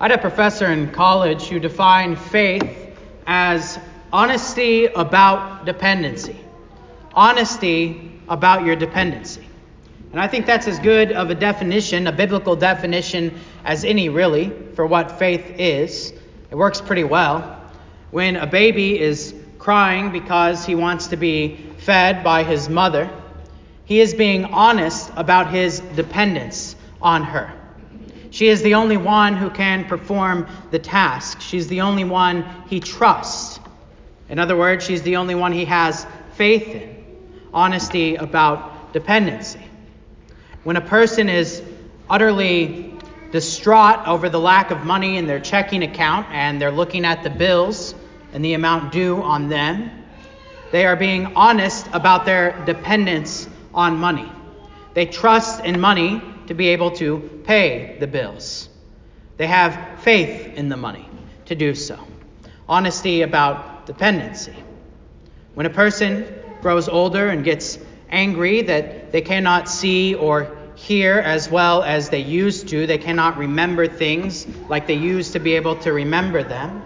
I had a professor in college who defined faith as honesty about dependency. Honesty about your dependency. And I think that's as good of a definition, a biblical definition, as any, really, for what faith is. It works pretty well. When a baby is crying because he wants to be fed by his mother, he is being honest about his dependence on her. She is the only one who can perform the task. She's the only one he trusts. In other words, she's the only one he has faith in. Honesty about dependency. When a person is utterly distraught over the lack of money in their checking account and they're looking at the bills and the amount due on them, they are being honest about their dependence on money. They trust in money to be able to pay the bills. They have faith in the money to do so. Honesty about dependency. When a person grows older and gets angry that they cannot see or hear as well as they used to, they cannot remember things like they used to be able to remember them.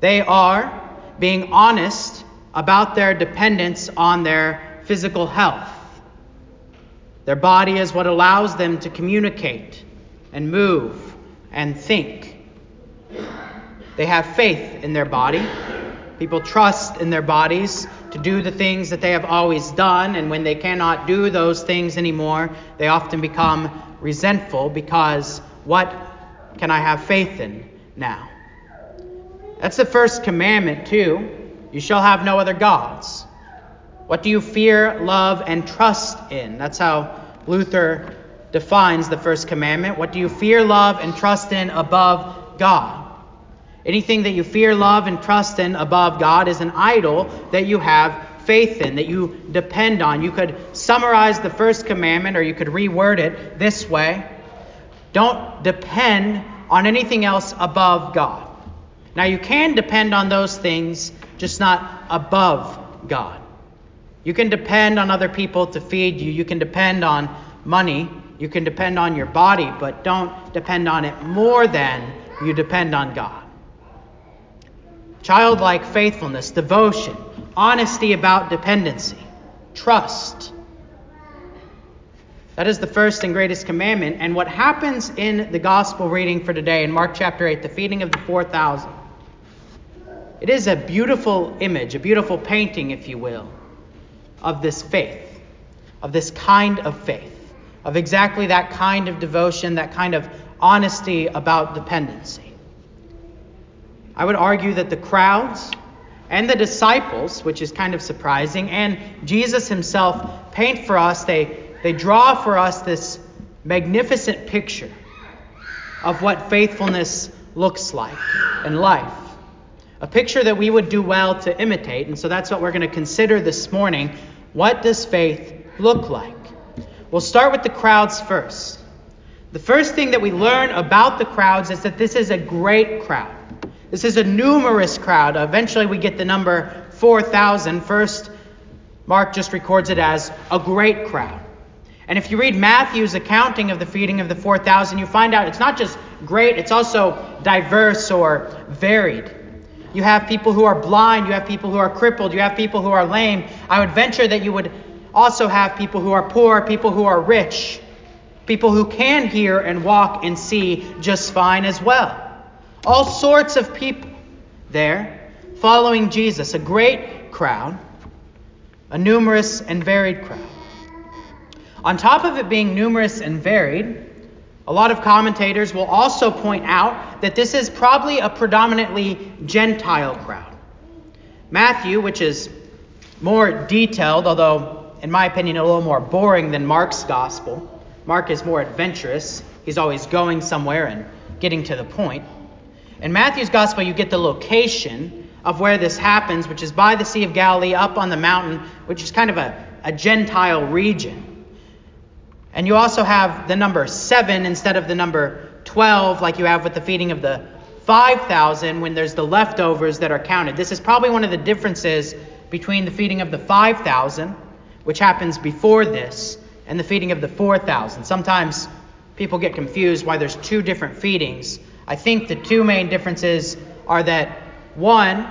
They are being honest about their dependence on their physical health. Their body is what allows them to communicate and move and think. They have faith in their body. People trust in their bodies to do the things that they have always done, and when they cannot do those things anymore, they often become resentful because what can I have faith in now? That's the first commandment, too. You shall have no other gods. What do you fear, love, and trust in? That's how Luther defines the first commandment. What do you fear, love, and trust in above God? Anything that you fear, love, and trust in above God is an idol that you have faith in, that you depend on. You could summarize the first commandment or you could reword it this way Don't depend on anything else above God. Now, you can depend on those things, just not above God. You can depend on other people to feed you. You can depend on money. You can depend on your body, but don't depend on it more than you depend on God. Childlike faithfulness, devotion, honesty about dependency, trust. That is the first and greatest commandment. And what happens in the gospel reading for today in Mark chapter 8, the feeding of the 4,000, it is a beautiful image, a beautiful painting, if you will, of this faith, of this kind of faith, of exactly that kind of devotion, that kind of honesty about dependency. I would argue that the crowds and the disciples, which is kind of surprising, and Jesus himself paint for us, they, they draw for us this magnificent picture of what faithfulness looks like in life. A picture that we would do well to imitate, and so that's what we're going to consider this morning what does faith look like? We'll start with the crowds first. The first thing that we learn about the crowds is that this is a great crowd. This is a numerous crowd. Eventually, we get the number 4,000. First, Mark just records it as a great crowd. And if you read Matthew's accounting of the feeding of the 4,000, you find out it's not just great, it's also diverse or varied. You have people who are blind. You have people who are crippled. You have people who are lame. I would venture that you would also have people who are poor, people who are rich, people who can hear and walk and see just fine as well. All sorts of people there following Jesus, a great crowd, a numerous and varied crowd. On top of it being numerous and varied, a lot of commentators will also point out that this is probably a predominantly Gentile crowd. Matthew, which is more detailed, although in my opinion a little more boring than Mark's gospel, Mark is more adventurous. He's always going somewhere and getting to the point. In Matthew's gospel, you get the location of where this happens, which is by the Sea of Galilee, up on the mountain, which is kind of a, a Gentile region. And you also have the number 7 instead of the number 12, like you have with the feeding of the 5,000 when there's the leftovers that are counted. This is probably one of the differences between the feeding of the 5,000, which happens before this, and the feeding of the 4,000. Sometimes people get confused why there's two different feedings I think the two main differences are that one,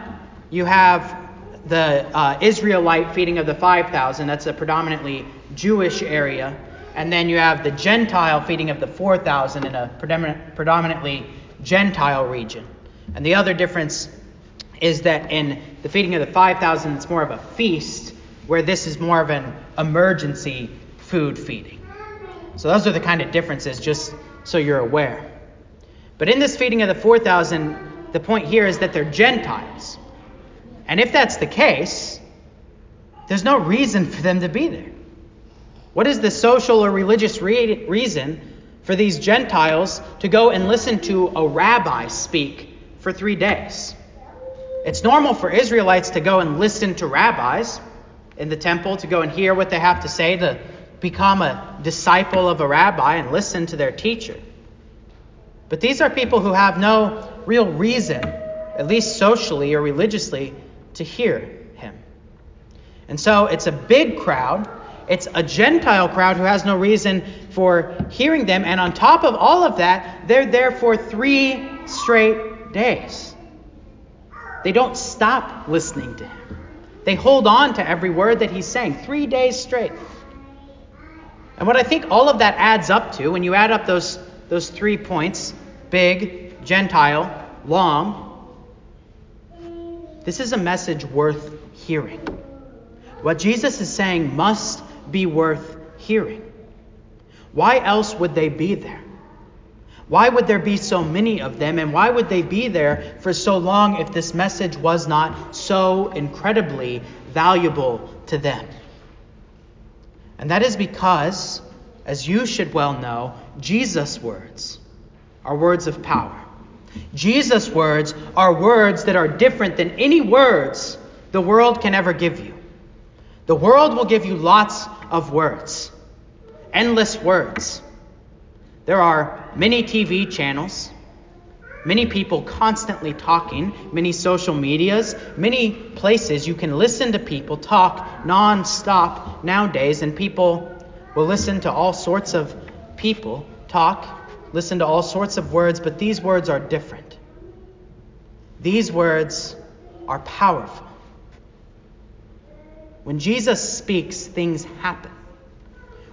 you have the uh, Israelite feeding of the 5,000, that's a predominantly Jewish area, and then you have the Gentile feeding of the 4,000 in a predominantly Gentile region. And the other difference is that in the feeding of the 5,000, it's more of a feast, where this is more of an emergency food feeding. So those are the kind of differences, just so you're aware. But in this feeding of the 4,000, the point here is that they're Gentiles. And if that's the case, there's no reason for them to be there. What is the social or religious re- reason for these Gentiles to go and listen to a rabbi speak for three days? It's normal for Israelites to go and listen to rabbis in the temple, to go and hear what they have to say, to become a disciple of a rabbi and listen to their teacher. But these are people who have no real reason, at least socially or religiously, to hear him. And so it's a big crowd. It's a Gentile crowd who has no reason for hearing them. And on top of all of that, they're there for three straight days. They don't stop listening to him. They hold on to every word that he's saying three days straight. And what I think all of that adds up to, when you add up those, those three points big, Gentile, long this is a message worth hearing. What Jesus is saying must be worth hearing. Why else would they be there? Why would there be so many of them, and why would they be there for so long if this message was not so incredibly valuable to them? And that is because, as you should well know, Jesus' words are words of power. Jesus' words are words that are different than any words the world can ever give you. The world will give you lots of words, endless words. There are many TV channels, many people constantly talking, many social medias, many places you can listen to people talk non-stop nowadays, and people will listen to all sorts of people talk, listen to all sorts of words, but these words are different. These words are powerful. When Jesus speaks, things happen.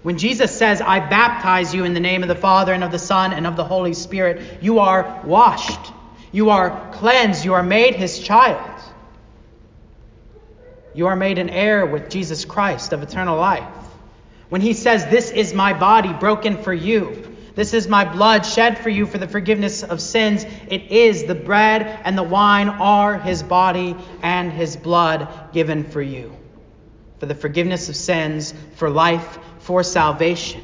When Jesus says, I baptize you in the name of the Father and of the Son and of the Holy Spirit, you are washed. You are cleansed. You are made his child. You are made an heir with Jesus Christ of eternal life. When he says, This is my body broken for you, this is my blood shed for you for the forgiveness of sins, it is the bread and the wine are his body and his blood given for you for the forgiveness of sins, for life, for salvation.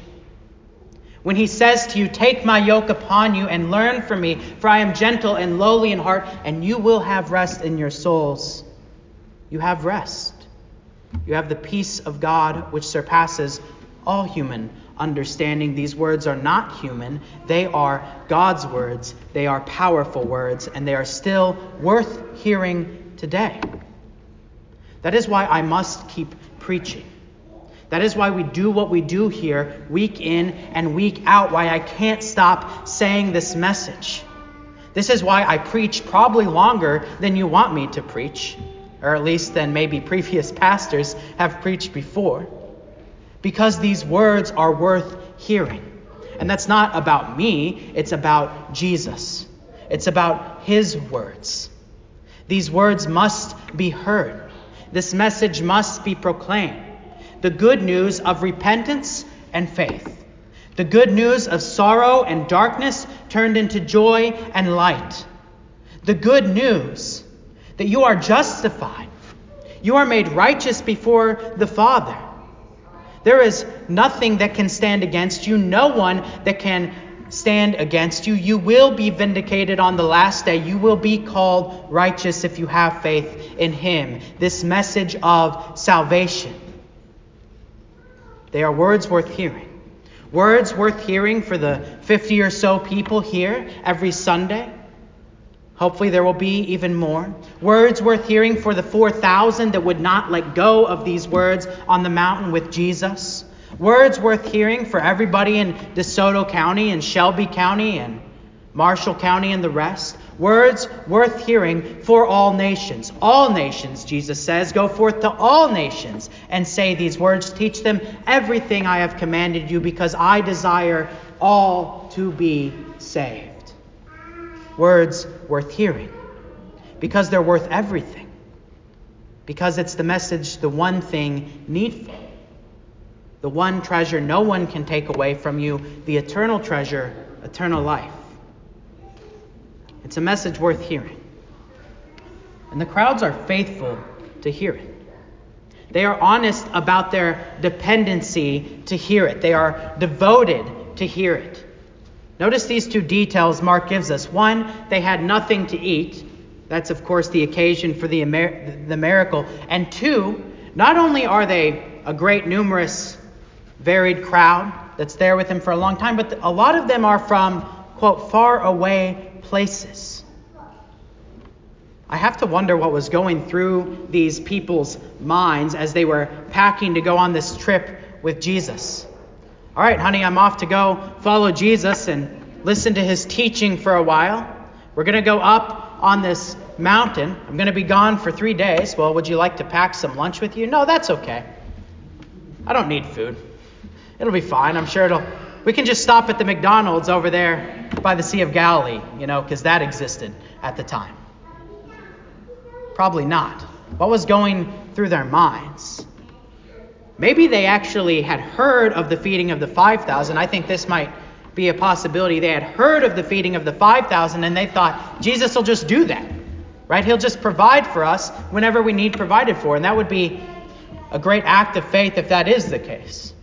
When he says to you, Take my yoke upon you and learn from me, for I am gentle and lowly in heart, and you will have rest in your souls. You have rest. You have the peace of God which surpasses all human understanding. These words are not human, they are God's words. They are powerful words, and they are still worth hearing today. That is why I must keep preaching. That is why we do what we do here, week in and week out, why I can't stop saying this message. This is why I preach probably longer than you want me to preach, or at least than maybe previous pastors have preached before. Because these words are worth hearing. And that's not about me, it's about Jesus. It's about his words. These words must be heard. This message must be proclaimed. The good news of repentance and faith. The good news of sorrow and darkness turned into joy and light. The good news that you are justified. You are made righteous before the Father. There is nothing that can stand against you, no one that can stand against you. You will be vindicated on the last day. You will be called righteous if you have faith in Him. This message of salvation. They are words worth hearing. Words worth hearing for the 50 or so people here every Sunday. Hopefully, there will be even more. Words worth hearing for the 4,000 that would not let go of these words on the mountain with Jesus. Words worth hearing for everybody in DeSoto County and Shelby County and Marshall County and the rest. Words worth hearing for all nations. All nations, Jesus says, go forth to all nations and say these words. Teach them everything I have commanded you because I desire all to be saved. Words worth hearing because they're worth everything. Because it's the message, the one thing needful. The one treasure no one can take away from you, the eternal treasure, eternal life. It's a message worth hearing. And the crowds are faithful to hear it. They are honest about their dependency to hear it. They are devoted to hear it. Notice these two details Mark gives us. One, they had nothing to eat. That's, of course, the occasion for the, the miracle. And two, not only are they a great, numerous, varied crowd that's there with him for a long time, but a lot of them are from, quote, far away places. I have to wonder what was going through these people's minds as they were packing to go on this trip with Jesus. All right, honey, I'm off to go follow Jesus and listen to his teaching for a while. We're going to go up on this mountain. I'm going to be gone for three days. Well, would you like to pack some lunch with you? No, that's okay. I don't need food. It'll be fine. I'm sure it'll. We can just stop at the McDonald's over there by the Sea of Galilee, you know, because that existed at the time? Probably not. What was going through their minds? Maybe they actually had heard of the feeding of the 5,000. I think this might be a possibility. They had heard of the feeding of the 5,000 and they thought, Jesus will just do that, right? He'll just provide for us whenever we need provided for. And that would be a great act of faith if that is the case.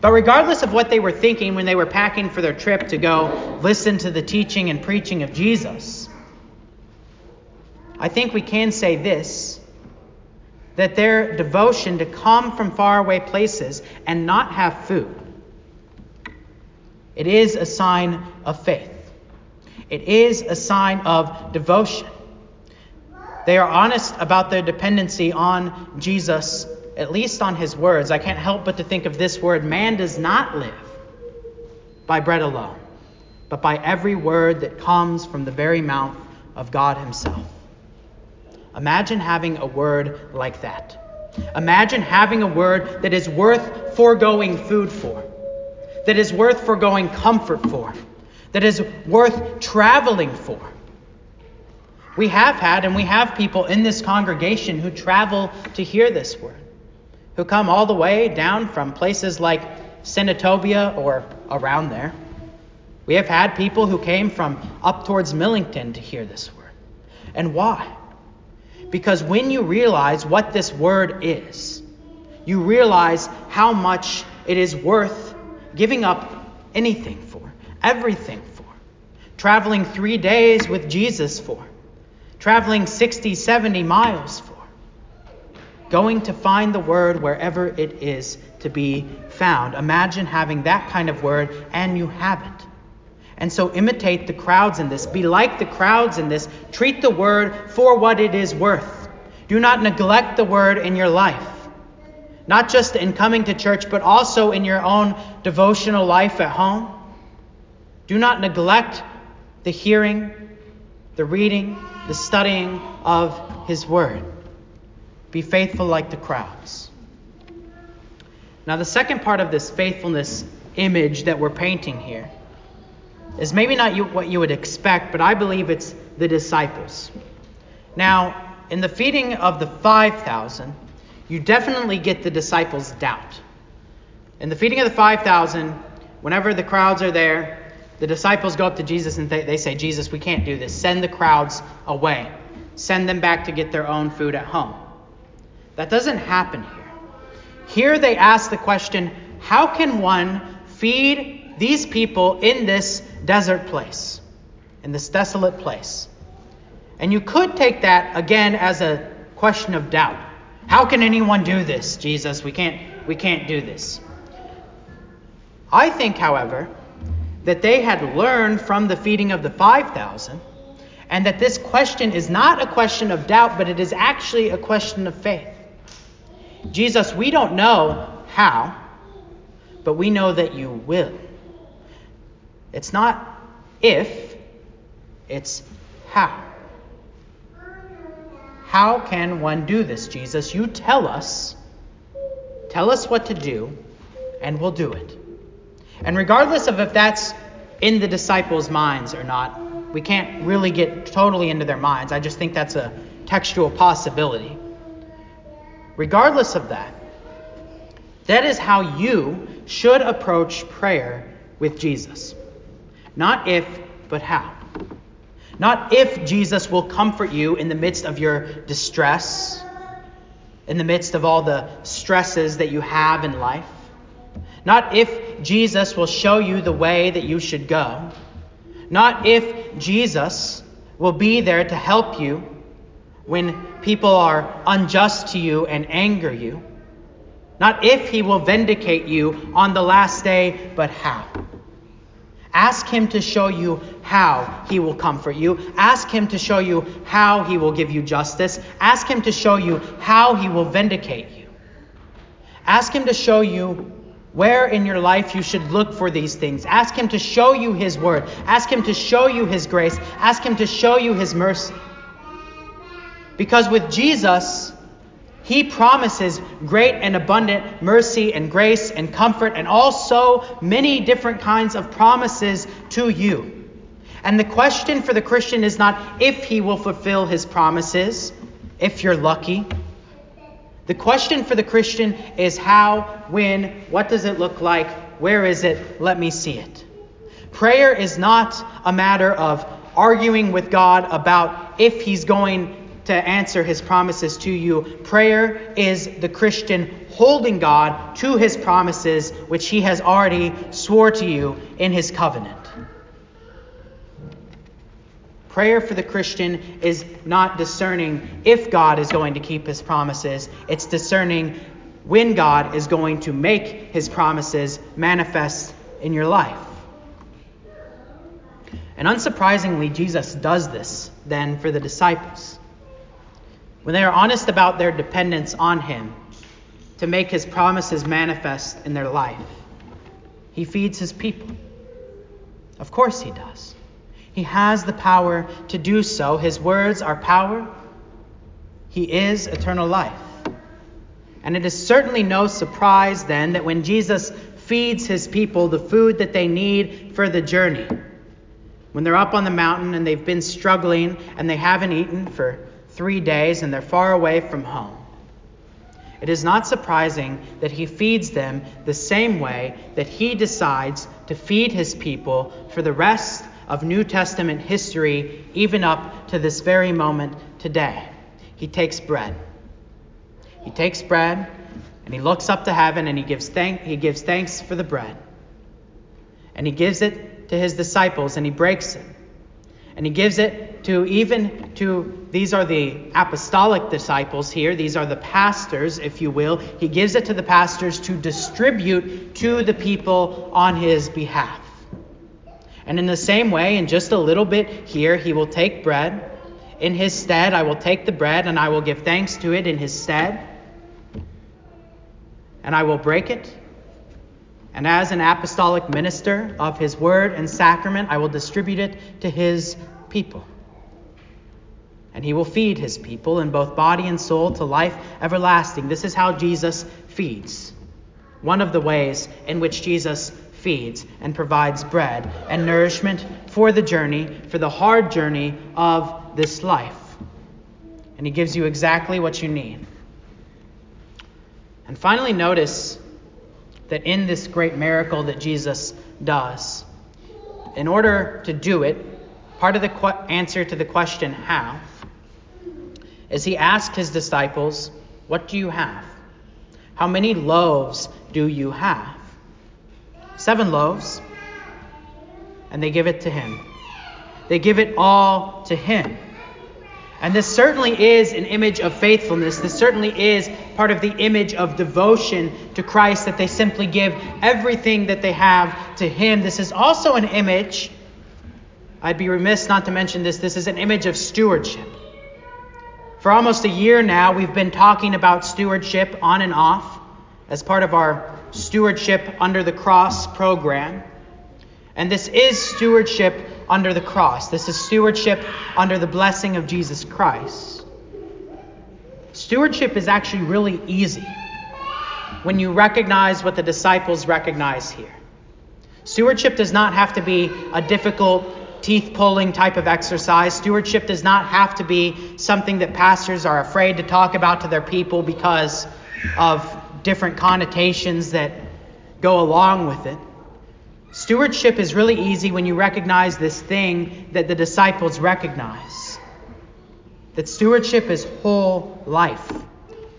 But regardless of what they were thinking when they were packing for their trip to go listen to the teaching and preaching of Jesus, I think we can say this that their devotion to come from faraway places and not have food it is a sign of faith. It is a sign of devotion. They are honest about their dependency on Jesus at least on his words, I can't help but to think of this word man does not live by bread alone, but by every word that comes from the very mouth of God himself. Imagine having a word like that. Imagine having a word that is worth foregoing food for, that is worth foregoing comfort for, that is worth traveling for. We have had and we have people in this congregation who travel to hear this word who come all the way down from places like Senatobia or around there. We have had people who came from up towards Millington to hear this word. And why? Because when you realize what this word is, you realize how much it is worth giving up anything for, everything for, traveling three days with Jesus for, traveling 60, 70 miles for going to find the word wherever it is to be found. Imagine having that kind of word and you have it. And so imitate the crowds in this. Be like the crowds in this. Treat the word for what it is worth. Do not neglect the word in your life. Not just in coming to church, but also in your own devotional life at home. Do not neglect the hearing, the reading, the studying of His Word. Be faithful like the crowds. Now, the second part of this faithfulness image that we're painting here is maybe not you, what you would expect, but I believe it's the disciples. Now, in the feeding of the 5,000, you definitely get the disciples' doubt. In the feeding of the 5,000, whenever the crowds are there, the disciples go up to Jesus and they, they say, Jesus, we can't do this. Send the crowds away. Send them back to get their own food at home. That doesn't happen here. Here they ask the question how can one feed these people in this desert place, in this desolate place? And you could take that again as a question of doubt. How can anyone do this, Jesus? We can't we can't do this. I think, however, that they had learned from the feeding of the 5,000 and that this question is not a question of doubt, but it is actually a question of faith. Jesus, we don't know how, but we know that you will. It's not if, It's how. How can one do this, Jesus? You tell us. Tell us what to do, and we'll do it. And regardless of if that's in the disciples' minds or not, we can't really get totally into their minds. I just think that's a textual possibility. Regardless of that, that is how you should approach prayer with Jesus. Not if, but how. Not if Jesus will comfort you in the midst of your distress, in the midst of all the stresses that you have in life. Not if Jesus will show you the way that you should go. Not if Jesus will be there to help you when people are unjust to you and anger you. Not if he will vindicate you on the last day, but how. Ask him to show you how he will comfort you. Ask him to show you how he will give you justice. Ask him to show you how he will vindicate you. Ask him to show you where in your life you should look for these things. Ask him to show you his word. Ask him to show you his grace. Ask him to show you his mercy. Because with Jesus, he promises great and abundant mercy and grace and comfort and also many different kinds of promises to you. And the question for the Christian is not if he will fulfill his promises, if you're lucky. The question for the Christian is how, when, what does it look like, where is it, let me see it. Prayer is not a matter of arguing with God about if he's going to answer his promises to you. Prayer is the Christian holding God to his promises, which he has already swore to you in his covenant. Prayer for the Christian is not discerning if God is going to keep his promises, it's discerning when God is going to make his promises manifest in your life. And unsurprisingly, Jesus does this then for the disciples when they are honest about their dependence on Him to make His promises manifest in their life. He feeds His people. Of course, He does. He has the power to do so. His words are power. He is eternal life. And it is certainly no surprise then that when Jesus feeds his people the food that they need for the journey, when they're up on the mountain and they've been struggling and they haven't eaten for three days and they're far away from home. It is not surprising that he feeds them the same way that he decides to feed his people for the rest of New Testament history, even up to this very moment today. He takes bread. He takes bread and he looks up to heaven and he gives, thank, he gives thanks for the bread. And he gives it to his disciples and he breaks it. And he gives it to even to, these are the apostolic disciples here, these are the pastors, if you will. He gives it to the pastors to distribute to the people on his behalf. And in the same way, in just a little bit here, he will take bread. In his stead, I will take the bread and I will give thanks to it in his stead. And I will break it and as an apostolic minister of his word and sacrament, I will distribute it to his people. And he will feed his people in both body and soul to life everlasting. This is how Jesus feeds. One of the ways in which Jesus feeds and provides bread and nourishment for the journey, for the hard journey of this life. And he gives you exactly what you need. And finally, notice that in this great miracle that Jesus does, in order to do it, part of the qu- answer to the question, how, is he asked his disciples, What do you have? How many loaves do you have? Seven loaves. And they give it to him. They give it all to him. And this certainly is an image of faithfulness. This certainly is part of the image of devotion to Christ that they simply give everything that they have to Him. This is also an image, I'd be remiss not to mention this, this is an image of stewardship. For almost a year now, we've been talking about stewardship on and off as part of our Stewardship Under the Cross program. And this is stewardship under the cross. This is stewardship under the blessing of Jesus Christ. Stewardship is actually really easy when you recognize what the disciples recognize here. Stewardship does not have to be a difficult, teeth pulling type of exercise. Stewardship does not have to be something that pastors are afraid to talk about to their people because of different connotations that go along with it. Stewardship is really easy when you recognize this thing that the disciples recognize that stewardship is whole life.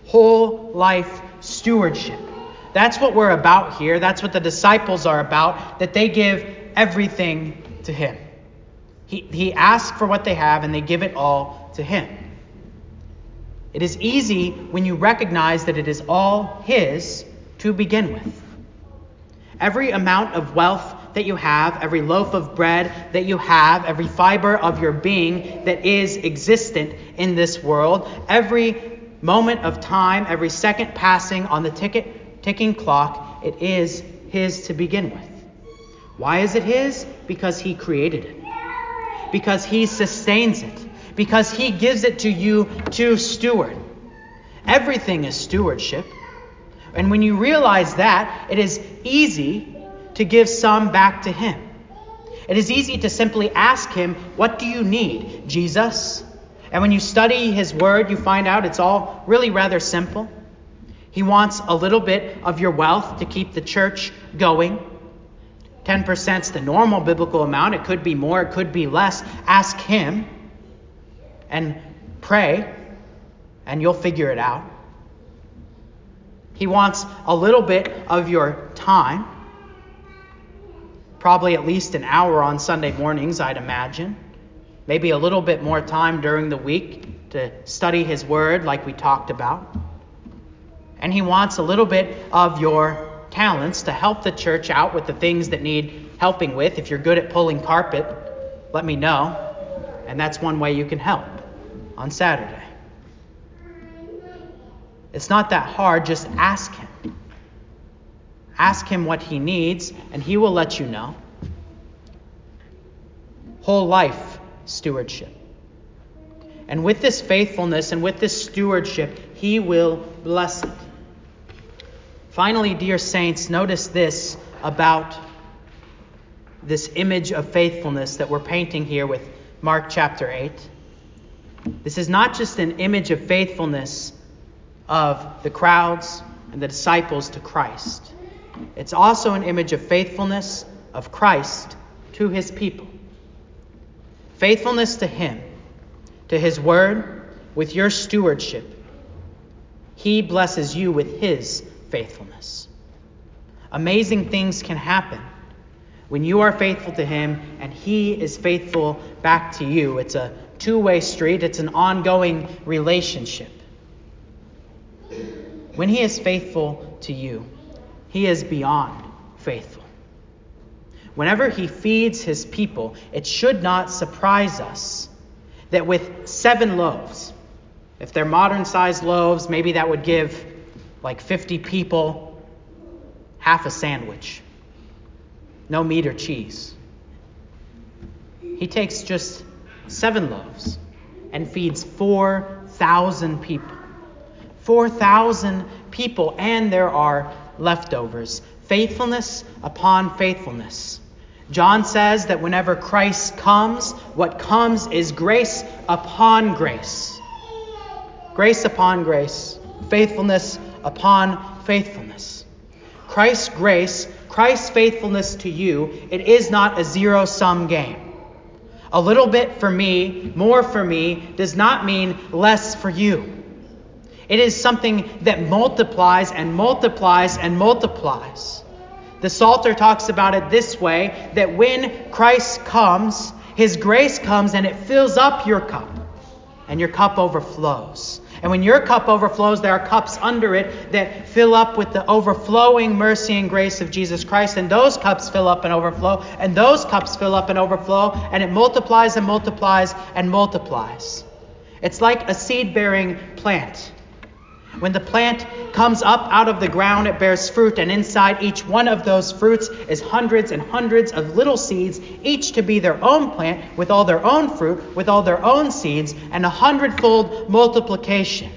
Whole life stewardship. That's what we're about here. That's what the disciples are about, that they give everything to Him. He, he asks for what they have, and they give it all to Him. It is easy when you recognize that it is all His to begin with. Every amount of wealth that you have, every loaf of bread that you have, every fiber of your being that is existent in this world, every moment of time, every second passing on the ticket, ticking clock, it is His to begin with. Why is it His? Because He created it, because He sustains it, because He gives it to you to steward. Everything is stewardship. And when you realize that, it is easy to give some back to Him. It is easy to simply ask Him, What do you need, Jesus? And when you study his word, you find out it's all really rather simple. He wants a little bit of your wealth to keep the church going. 10% is the normal biblical amount. It could be more, it could be less. Ask him and pray, and you'll figure it out. He wants a little bit of your time, probably at least an hour on Sunday mornings, I'd imagine maybe a little bit more time during the week to study His Word, like we talked about. And He wants a little bit of your talents to help the church out with the things that need helping with. If you're good at pulling carpet, let me know. And that's one way you can help on Saturday. It's not that hard, just ask Him. Ask Him what He needs, and He will let you know. Whole life stewardship. And with this faithfulness and with this stewardship, He will bless it. Finally, dear saints, notice this about this image of faithfulness that we're painting here with Mark chapter 8. This is not just an image of faithfulness of the crowds and the disciples to Christ, it's also an image of faithfulness of Christ to his people. Faithfulness to Him, to His Word, with your stewardship, He blesses you with His faithfulness. Amazing things can happen when you are faithful to Him and He is faithful back to you. It's a two way street, it's an ongoing relationship. When He is faithful to you, He is beyond faithful. Whenever he feeds his people, it should not surprise us that with seven loaves, if they're modern sized loaves, maybe that would give like 50 people half a sandwich. No meat or cheese. He takes just seven loaves and feeds 4,000 people. 4,000 people, and there are leftovers. Faithfulness upon faithfulness. John says that whenever Christ comes, what comes is grace upon grace. Grace upon grace, faithfulness upon faithfulness. Christ's grace, Christ's faithfulness to you, it is not a zero sum game. A little bit for me, more for me, does not mean less for you. It is something that multiplies and multiplies and multiplies. The Psalter talks about it this way that when Christ comes, his grace comes and it fills up your cup, and your cup overflows. And when your cup overflows, there are cups under it that fill up with the overflowing mercy and grace of Jesus Christ. And those cups fill up and overflow, and those cups fill up and overflow, and it multiplies and multiplies and multiplies. It's like a seed bearing plant. When the plant comes up out of the ground, it bears fruit, and inside each one of those fruits is hundreds and hundreds of little seeds, each to be their own plant, with all their own fruit, with all their own seeds, and a hundredfold multiplication.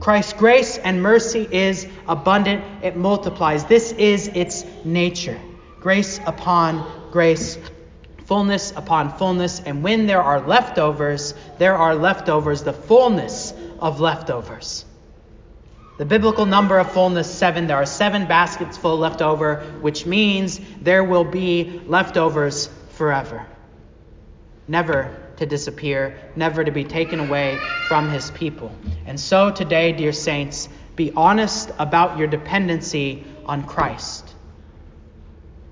Christ's grace and mercy is abundant, it multiplies. This is its nature grace upon grace, fullness upon fullness. And when there are leftovers, there are leftovers, the fullness of leftovers. The biblical number of fullness, seven. There are seven baskets full left over, which means there will be leftovers forever. Never to disappear, never to be taken away from his people. And so today, dear saints, be honest about your dependency on Christ.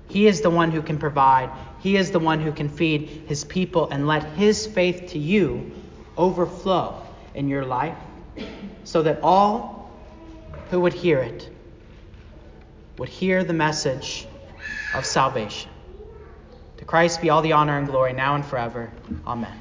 He is the one who can provide, He is the one who can feed His people, and let His faith to you overflow in your life so that all who would hear it would hear the message of salvation. To Christ be all the honor and glory now and forever. Amen.